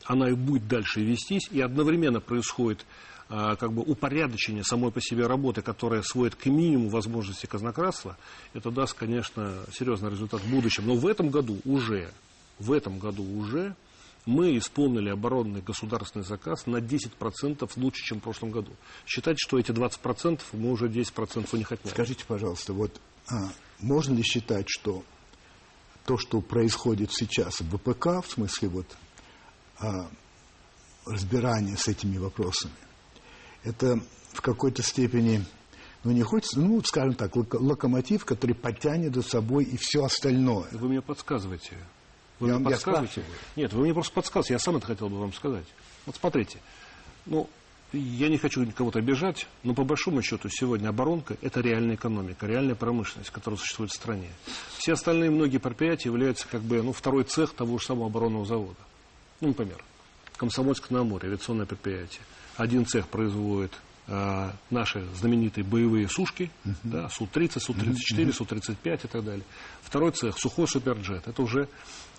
она и будет дальше вестись, и одновременно происходит а, как бы упорядочение самой по себе работы, которая сводит к минимуму возможности казнократства, это даст, конечно, серьезный результат в будущем. Но в этом году уже, в этом году уже мы исполнили оборонный государственный заказ на 10% лучше, чем в прошлом году. Считать, что эти 20% мы уже 10% у них отняли. Скажите, пожалуйста, вот а, можно ли считать, что то, что происходит сейчас в ВПК, в смысле вот а, разбирания с этими вопросами, это в какой-то степени, ну не хочется, ну скажем так, локомотив, который потянет за собой и все остальное. Вы мне подсказываете. Вы я мне подсказываете? Нет, вы мне просто подсказываете, я сам это хотел бы вам сказать. Вот смотрите, ну, я не хочу кого-то обижать, но по большому счету сегодня оборонка – это реальная экономика, реальная промышленность, которая существует в стране. Все остальные многие предприятия являются как бы ну, второй цех того же самого оборонного завода. Ну, например, Комсомольск на Амуре, авиационное предприятие. Один цех производит а, наши знаменитые боевые сушки, uh-huh. да, Су-30, Су-34, uh-huh. Су-35 и так далее. Второй цех – сухой суперджет. Это уже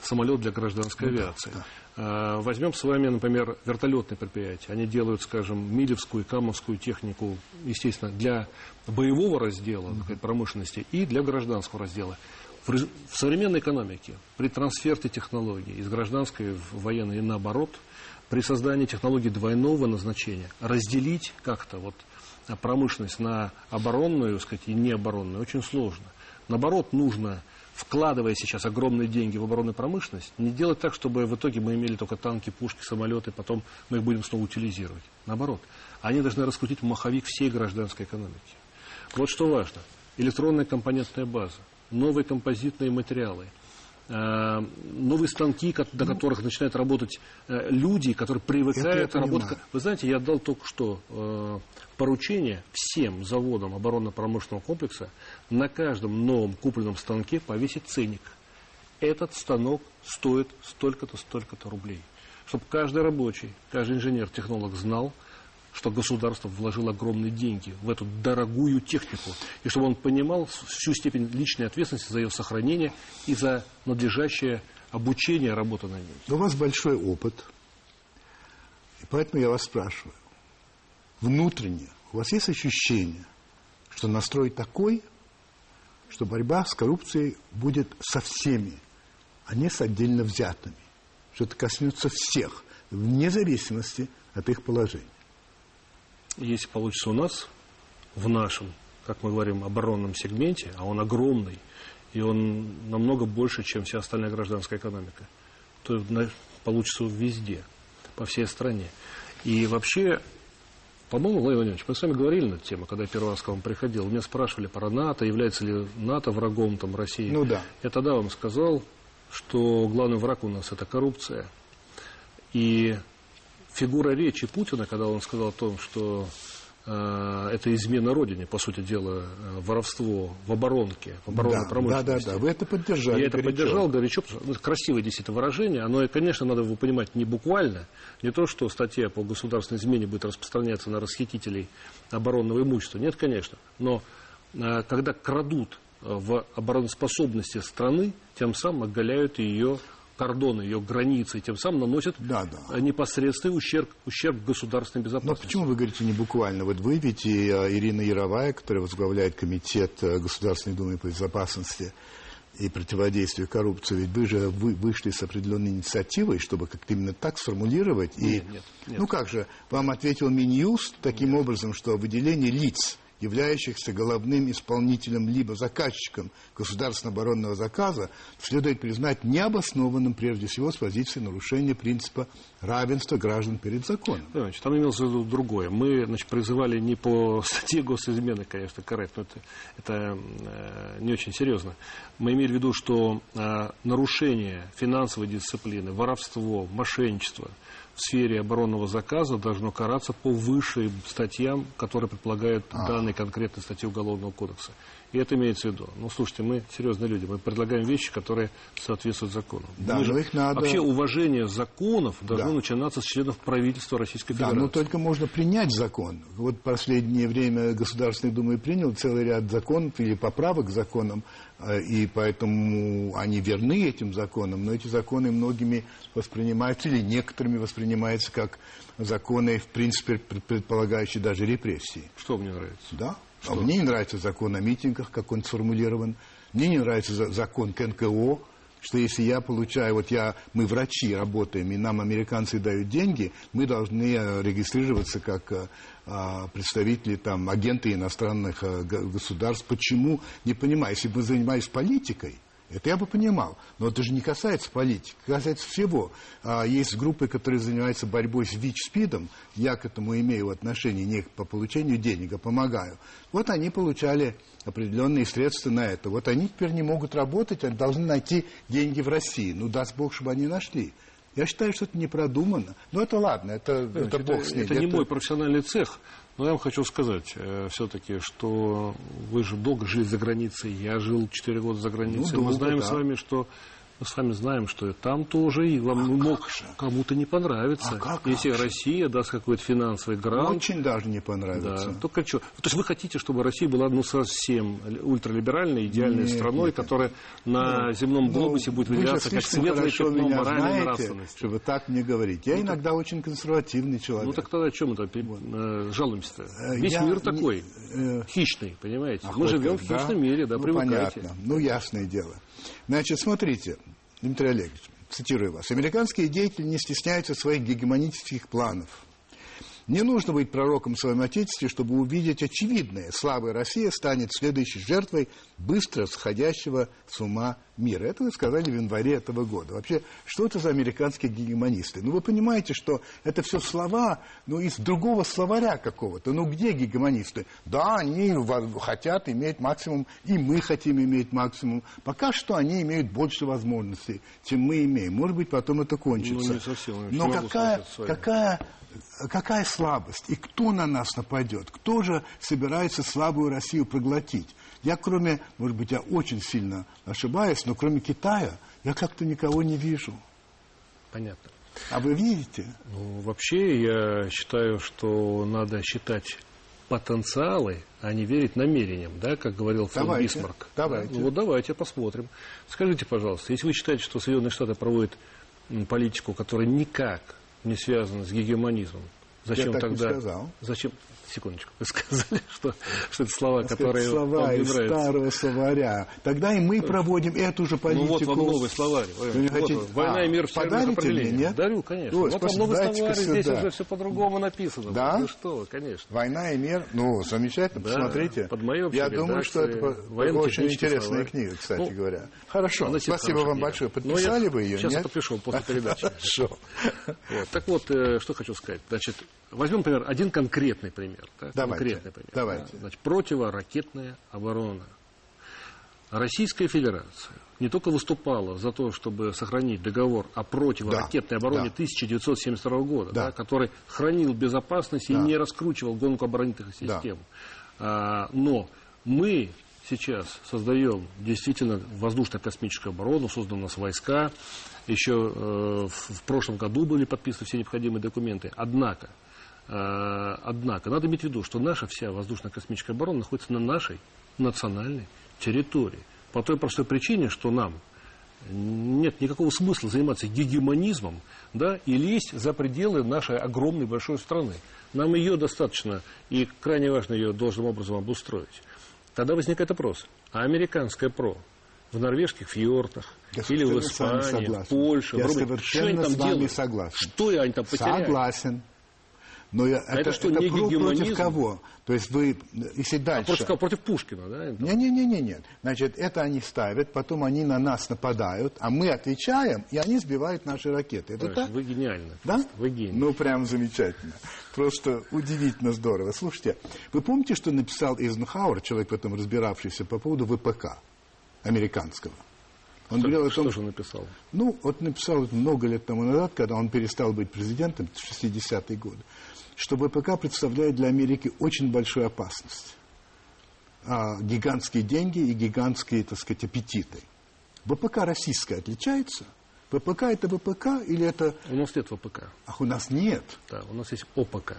самолет для гражданской ну, авиации. Да, да. А, возьмем с вами, например, вертолетные предприятия. Они делают, скажем, милевскую и камовскую технику, естественно, для боевого раздела uh-huh. промышленности и для гражданского раздела. В, в современной экономике при трансферте технологий из гражданской в военную и наоборот, при создании технологий двойного назначения, разделить как-то вот промышленность на оборонную, сказать, и необоронную очень сложно. Наоборот, нужно вкладывая сейчас огромные деньги в оборонную промышленность, не делать так, чтобы в итоге мы имели только танки, пушки, самолеты, потом мы их будем снова утилизировать. Наоборот, они должны раскрутить маховик всей гражданской экономики. Вот что важно. Электронная компонентная база новые композитные материалы, новые станки, до которых начинают работать э, люди, которые привыкают работать. Вы знаете, я дал только что э, поручение всем заводам оборонно-промышленного комплекса на каждом новом купленном станке повесить ценник. Этот станок стоит столько-то, столько-то рублей. Чтобы каждый рабочий, каждый инженер-технолог знал, что государство вложило огромные деньги в эту дорогую технику, и чтобы он понимал всю степень личной ответственности за ее сохранение и за надлежащее обучение работы на ней. У вас большой опыт, и поэтому я вас спрашиваю. Внутренне у вас есть ощущение, что настрой такой, что борьба с коррупцией будет со всеми, а не с отдельно взятыми. Что это коснется всех, вне зависимости от их положения если получится у нас, в нашем, как мы говорим, оборонном сегменте, а он огромный, и он намного больше, чем вся остальная гражданская экономика, то получится везде, по всей стране. И вообще, по-моему, Владимир Владимирович, мы с вами говорили на эту тему, когда я первый раз к вам приходил. Меня спрашивали про НАТО, является ли НАТО врагом там, России. Ну да. Я тогда вам сказал, что главный враг у нас – это коррупция. И фигура речи Путина, когда он сказал о том, что э, это измена Родине, по сути дела, э, воровство в оборонке, в оборонной да, промышленности. Да, да, да, вы это поддержали. Я это поддержал горячо, потому что ну, красивое действительно выражение. Оно, конечно, надо его понимать не буквально, не то, что статья по государственной измене будет распространяться на расхитителей оборонного имущества. Нет, конечно. Но э, когда крадут в обороноспособности страны, тем самым оголяют ее кордоны, ее границы, и тем самым наносят да, да. непосредственный ущерб, ущерб государственной безопасности. Но почему вы говорите не буквально? Вот вы ведь и Ирина Яровая, которая возглавляет Комитет э, Государственной Думы по безопасности и противодействию коррупции, ведь вы же вы вышли с определенной инициативой, чтобы как-то именно так сформулировать. Нет, и, нет, нет. Ну как же, вам ответил Минюст таким нет. образом, что выделение лиц являющихся головным исполнителем либо заказчиком государственного оборонного заказа, следует признать необоснованным прежде всего с позиции нарушения принципа равенства граждан перед законом. Значит, там имелось в виду другое. Мы значит, призывали не по статье госизмены, конечно, корректно, это, это э, не очень серьезно. Мы имели в виду, что э, нарушение финансовой дисциплины, воровство, мошенничество – в сфере оборонного заказа должно караться по высшим статьям, которые предполагают а. данные конкретной статьи Уголовного кодекса. И это имеется в виду. Ну, слушайте, мы серьезные люди, мы предлагаем вещи, которые соответствуют закону. Да, Мы но их надо- Вообще уважение законов должно Да. начинаться с членов правительства Российской Да, Федерации. но только можно принять закон. Вот в последнее время Государственная Дума принял целый ряд законов или поправок к законам, э, и поэтому они верны этим законам, но эти законы многими воспринимаются, или некоторыми воспринимаются как законы, в принципе, пред- предполагающие даже репрессии. Что мне нравится? Да. А мне не нравится закон о митингах, как он сформулирован. Мне не нравится за- закон КНКО, что если я получаю, вот я, мы врачи работаем, и нам американцы дают деньги, мы должны э, регистрироваться как э, а, представители, там, агенты иностранных э, государств. Почему? Не понимаю. Если бы занимаюсь политикой, это я бы понимал. Но это же не касается политики, касается всего. А, Есть группы, которые занимаются борьбой с ВИЧ-СПИДом. Я к этому имею отношение не по получению денег, а помогаю. Вот они получали определенные средства на это. Вот они теперь не могут работать, они должны найти деньги в России. Ну, даст Бог, чтобы они нашли. Я считаю, что это не продумано. Но это ладно, это, это, это, Бог с ним. это не мой профессиональный цех, но я вам хочу сказать все-таки, что вы же долго жили за границей, я жил 4 года за границей. Ну, мы долго, знаем да. с вами, что мы с вами знаем, что и там тоже и вам мог же? кому-то не понравиться. А как, Если как? Россия даст какой-то финансовый грант, Очень даже не да, понравится. только что. То есть вы хотите, чтобы Россия была ну совсем ультралиберальной, идеальной Нет, страной, нет. которая на земном глобусе Ну, будет выделяться как светлое пятно моральной нравственности. чтобы так мне говорить. Я иногда очень консервативный человек. Ну так тогда о чем мы там э, жалуемся-то? Э, Весь я мир не- такой, э, хищный, понимаете? Ах, мы вот живем в хищном мире, да, ну, привыкайте. понятно. Ну, ясное дело. Значит, смотрите, Дмитрий Олегович, цитирую вас. Американские деятели не стесняются своих гегемонических планов. Не нужно быть пророком в своем отечестве, чтобы увидеть очевидное. Слабая Россия станет следующей жертвой быстро сходящего с ума мира. Это вы сказали в январе этого года. Вообще, что это за американские гегемонисты? Ну, вы понимаете, что это все слова, ну, из другого словаря какого-то. Ну, где гегемонисты? Да, они хотят иметь максимум, и мы хотим иметь максимум. Пока что они имеют больше возможностей, чем мы имеем. Может быть, потом это кончится. Ну, не совсем, Но какая, какая, какая слабость? И кто на нас нападет? Кто же собирается слабую Россию проглотить? Я кроме, может быть, я очень сильно ошибаюсь, но кроме Китая я как-то никого не вижу. Понятно. А вы видите? Ну, вообще, я считаю, что надо считать потенциалы, а не верить намерениям, да, как говорил фон Давайте, Бисмарк. давайте. Ну, вот давайте посмотрим. Скажите, пожалуйста, если вы считаете, что Соединенные Штаты проводят политику, которая никак не связана с гегемонизмом, зачем так не тогда... сказал. Зачем? Секундочку. Вы сказали, что, что это слова, которые слова вам не нравятся. старого словаря. Тогда и мы проводим эту же Ну политику. вот вам новый словарь. Вы не Вот хотите- Война А, и мир в подарите мне, нет? Дарю, конечно. Ой, вот вам новый словарь, здесь сюда. уже все по-другому написано. Да? Ну что конечно. Война и мир. Ну, замечательно, Да, посмотрите. под общей Я думаю, что это очень интересная словарь. книга, кстати Ну, говоря. Хорошо, Она спасибо вам книга. большое. Но Подписали я вы ее, Сейчас нет? подпишу после передачи. Хорошо. Вот. Так вот, э, что хочу сказать. Значит, возьмем, например, один конкретный пример. да, Давайте, конкретный пример. давайте. Да. Значит, противоракетная оборона. Российская Федерация не только выступала за то, чтобы сохранить договор о противоракетной Да, обороне да. 1972 года, Да. да, который хранил безопасность и Да. не раскручивал гонку оборонительных Да. систем. А, но мы сейчас создаем действительно воздушно-космическую оборону, созданы у нас войска, еще э, в, в прошлом году были подписаны все необходимые документы. Однако, однако, надо иметь в виду, что наша вся воздушно-космическая оборона находится на нашей национальной территории. По той простой причине, что нам нет никакого смысла заниматься гегемонизмом да, и лезть за пределы нашей огромной большой страны. Нам ее достаточно, и крайне важно ее должным образом обустроить. Тогда возникает вопрос, а американское ПРО в норвежских фьордах Я или в Испании, в. Польше, Я в Румынии, что они там делают? согласен. Что они там потеряли? Согласен. Но я- это, это что, это не про- против кого? То есть вы, если А дальше... против, кого? против Пушкина, да? Не-не-не, нет. Значит, это они ставят, потом они на нас нападают, а мы отвечаем, и они сбивают наши ракеты. Это Понимаешь, так? Вы гениальны. Да? Вы гений. Ну, прям замечательно. Просто удивительно здорово. Слушайте, вы помните, что написал Эйзенхауэр, человек в этом разбиравшийся, по поводу ВПК американского? Он Что, говорил о что том, же он написал? ну, вот написал много лет тому назад, когда он перестал быть президентом, в 60-е годы, что ВПК представляет для Америки очень большую опасность. а, гигантские деньги и гигантские, так сказать, аппетиты. ВПК российская отличается? ВПК это ВПК или это... У нас нет ВПК. Ах, у нас нет. Да, у нас есть ОПК.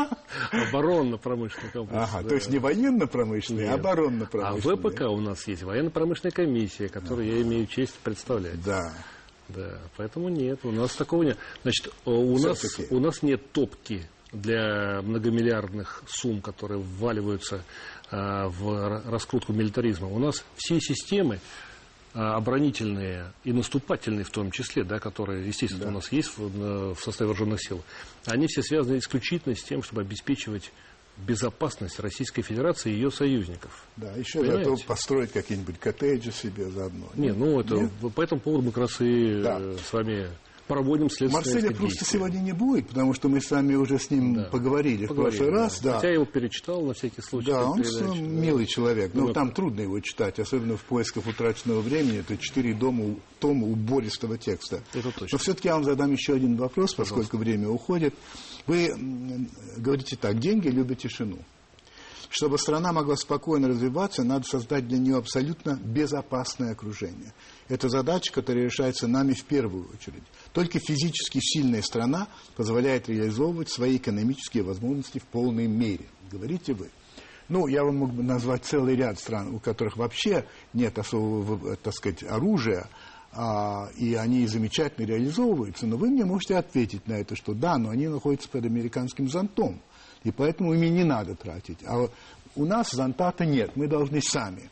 Оборонно-промышленный комплекс. Ага, то есть не военно-промышленный, а оборонно-промышленный. А ВПК у нас есть военно-промышленная комиссия, которую я имею честь представлять. Да. Да, поэтому нет, у нас такого нет. Значит, у нас, у нас нет топки для многомиллиардных сумм, которые вваливаются а, в раскрутку милитаризма. У нас все системы а, оборонительные и наступательные в том числе, да, которые, естественно, да. у нас есть в, в составе вооруженных сил, они все связаны исключительно с тем, чтобы обеспечивать безопасность Российской Федерации и ее союзников. Да, еще Понимаете? зато построить какие-нибудь коттеджи себе заодно. Не, ну это Нет? по этому поводу мы как раз и да. Э, с вами проводим следственные Марселя просто сегодня не будет, потому что мы с вами уже с ним да. поговорили, поговорили в прошлый да. раз. Да. Хотя я его перечитал на всякий случай. Да, он передачи, милый человек. Но ну, там трудно его читать, особенно в поисках утраченного времени. Это четыре дома, тома убористого текста. Это точно. Но все-таки я вам задам еще один вопрос, Пожалуйста. поскольку время уходит. Вы говорите так, деньги любят тишину. Чтобы страна могла спокойно развиваться, надо создать для нее абсолютно безопасное окружение. Это задача, которая решается нами в первую очередь. Только физически сильная страна позволяет реализовывать свои экономические возможности в полной мере. Говорите вы. Ну, я вам мог бы назвать целый ряд стран, у которых вообще нет особого, так сказать, оружия, а, и они замечательно реализовываются, но вы мне можете ответить на это, что да, но они находятся под американским зонтом, и поэтому ими не надо тратить. А у нас зонта-то нет, мы должны сами.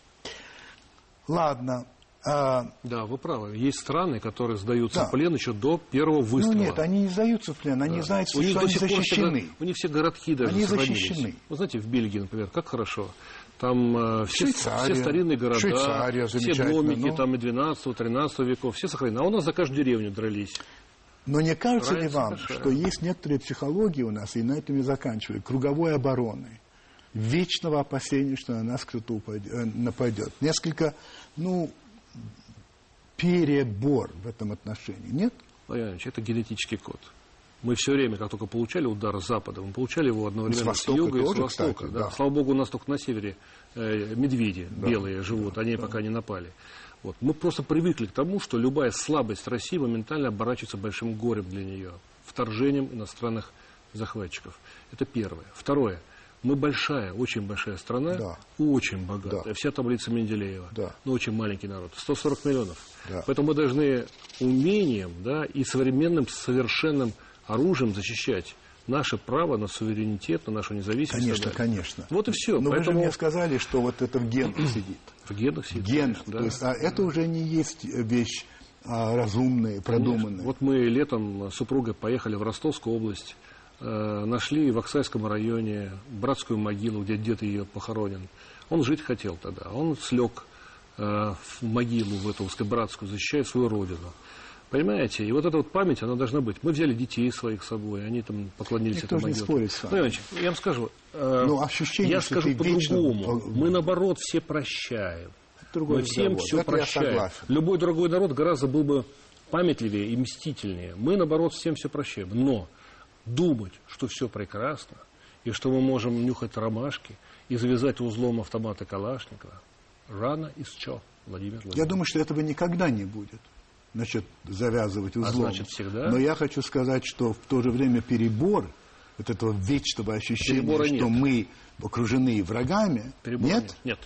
Ладно. А... Да, вы правы. Есть страны, которые сдаются да. в плен еще до первого выстрела. Ну нет, они не сдаются в плен, они да. знают, что они защищены. Все, у них все городки даже Они защищены. Вы знаете, в Бельгии, например, как хорошо. Там э, все, все старинные города, Швейцария, все домики но... там и 12-13 веков, все сохранены. А у нас за каждую деревню дрались. Но не кажется ли вам, что есть некоторые психологии у нас, и на этом и заканчивали, круговой обороны, вечного опасения, что на нас кто-то э, нападет. Несколько, ну, перебор в этом отношении, нет? Владимир это генетический код. Мы все время, как только получали удар с запада, мы получали его одновременно с, с юга и с востока. Кстати, да. Да. Слава богу, у нас только на севере э, медведи да. белые живут, они да. пока не напали. Вот. Мы просто привыкли к тому, что любая слабость России моментально оборачивается большим горем для нее, вторжением иностранных захватчиков. Это первое. Второе. Мы большая, очень большая страна, да. очень богатая. Да. Вся таблица Менделеева. Да. Но очень маленький народ. 140 миллионов. Да. Поэтому мы должны умением да, и современным совершенным оружием защищать наше право на суверенитет, на нашу независимость. Конечно, конечно. Вот и все. Но Поэтому... вы же мне сказали, что вот это в генах сидит. В генах сидит. В генах. Да. То есть, а это уже не есть вещь а, разумная, продуманная. Конечно. Вот мы летом с супругой поехали в Ростовскую область, э, нашли в Оксайском районе братскую могилу, где дед ее похоронен. Он жить хотел тогда. Он слег э, в могилу в эту братскую, защищая свою родину. Понимаете? И вот эта вот память, она должна быть. Мы взяли детей своих с собой, они там поклонились Никто могилке. не спорит с вами. Понимаете, я вам скажу, э, ну, ощущение, я скажу по-другому. Вечно... Мы, наоборот, все прощаем. Другой Мы всем все Это прощаем. Любой другой народ гораздо был бы памятливее и мстительнее. Мы, наоборот, всем все прощаем. Но думать, что все прекрасно, и что мы можем нюхать ромашки и завязать узлом автомата Калашникова, рано и что, Владимир Владимирович. Я думаю, что этого никогда не будет значит, завязывать а узлом. А значит, всегда? Но я хочу сказать, что в то же время перебор вот этого вечного ощущения, Перебора что нет. мы окружены врагами, Перебора нет? Нет. нет.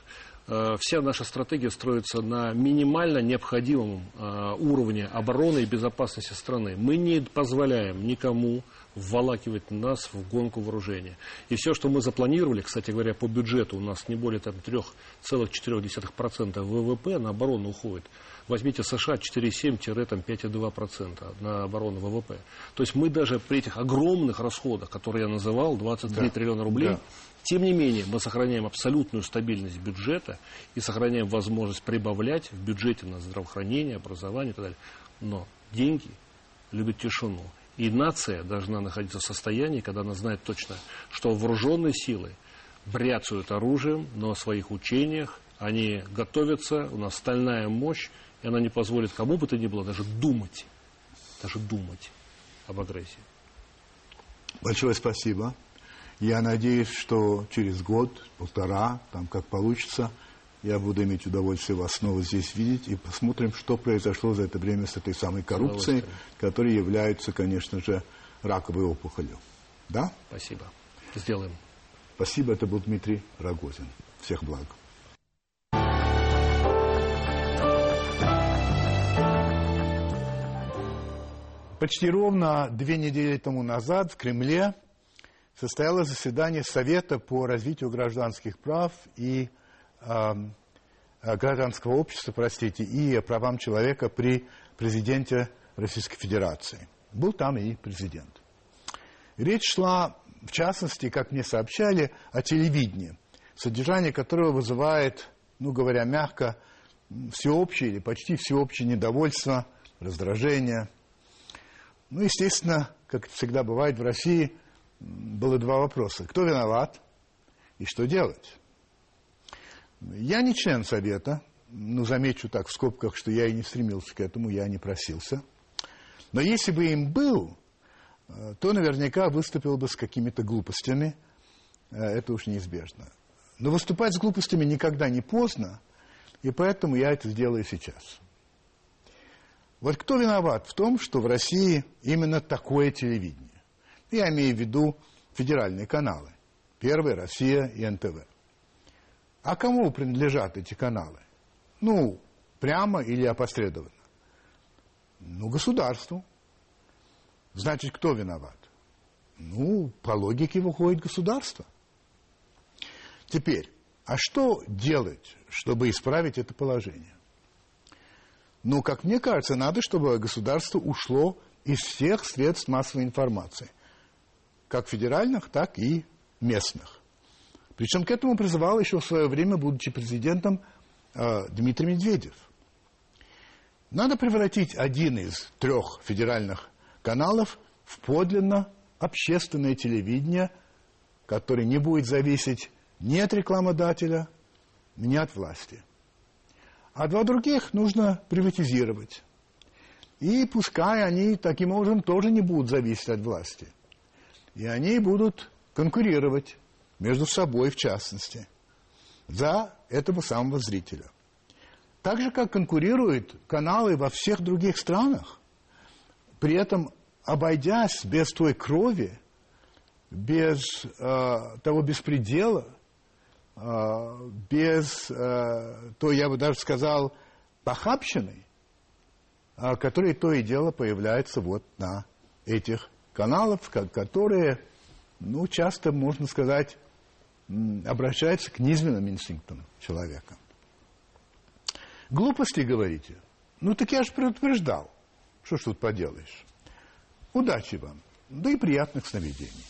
Э, вся наша стратегия строится на минимально необходимом э, уровне обороны и безопасности страны. Мы не позволяем никому вволакивать нас в гонку вооружения. И все, что мы запланировали, кстати говоря, по бюджету у нас не более там, 3,4% ВВП на оборону уходит. Возьмите США 4,7-5,2% на оборону ВВП. То есть мы даже при этих огромных расходах, которые я называл, 23 да. триллиона рублей, да. тем не менее мы сохраняем абсолютную стабильность бюджета и сохраняем возможность прибавлять в бюджете на здравоохранение, образование и так далее. Но деньги любят тишину. И нация должна находиться в состоянии, когда она знает точно, что вооруженные силы бряцают оружием, но о своих учениях они готовятся, у нас стальная мощь, и она не позволит кому бы то ни было даже думать, даже думать об агрессии. Большое спасибо. Я надеюсь, что через год, полтора, там как получится, я буду иметь удовольствие вас снова здесь видеть и посмотрим, что произошло за это время с этой самой коррупцией, которая является, конечно же, раковой опухолью. Да? Спасибо. Сделаем. Спасибо. Это был Дмитрий Рогозин. Всех благ. Почти ровно две недели тому назад в Кремле состоялось заседание Совета по развитию гражданских прав и э, гражданского общества, простите, и правам человека при президенте Российской Федерации. Был там и президент. Речь шла, в частности, как мне сообщали, о телевидении, содержание которого вызывает, ну говоря мягко, всеобщее или почти всеобщее недовольство, раздражение – ну, естественно, как всегда бывает в России, было два вопроса. Кто виноват и что делать? Я не член Совета, ну, замечу так в скобках, что я и не стремился к этому, я не просился. Но если бы им был, э, то наверняка выступил бы с какими-то глупостями. Э, это уж неизбежно. Но выступать с глупостями никогда не поздно, и поэтому я это сделаю сейчас. Вот кто виноват в том, что в России именно такое телевидение? Я имею в виду федеральные каналы. Первый, Россия и НТВ. А кому принадлежат эти каналы? Ну, прямо или опосредованно? Ну, государству. Значит, кто виноват? Ну, по логике выходит государство. Теперь, а что делать, чтобы исправить это положение? Но, как мне кажется, надо, чтобы государство ушло из всех средств массовой информации, как федеральных, так и местных. Причем к этому призывал еще в свое время, будучи президентом, э, Дмитрий Медведев. Надо превратить один из трех федеральных каналов в подлинно общественное телевидение, которое не будет зависеть ни от рекламодателя, ни от власти а два других нужно приватизировать. И пускай они таким образом тоже не будут зависеть от власти. И они будут конкурировать между собой, в частности, за этого самого зрителя. Так же, как конкурируют каналы во всех других странах, при этом обойдясь без той крови, без э, того беспредела, без а, то я бы даже сказал, похабщины, а, которые то и дело появляются вот на этих каналах, которые, ну, часто, можно сказать, обращаются к низменным инстинктам человека. Глупости говорите? Ну, так я же предупреждал. Что ж тут поделаешь? Удачи вам, да и приятных сновидений.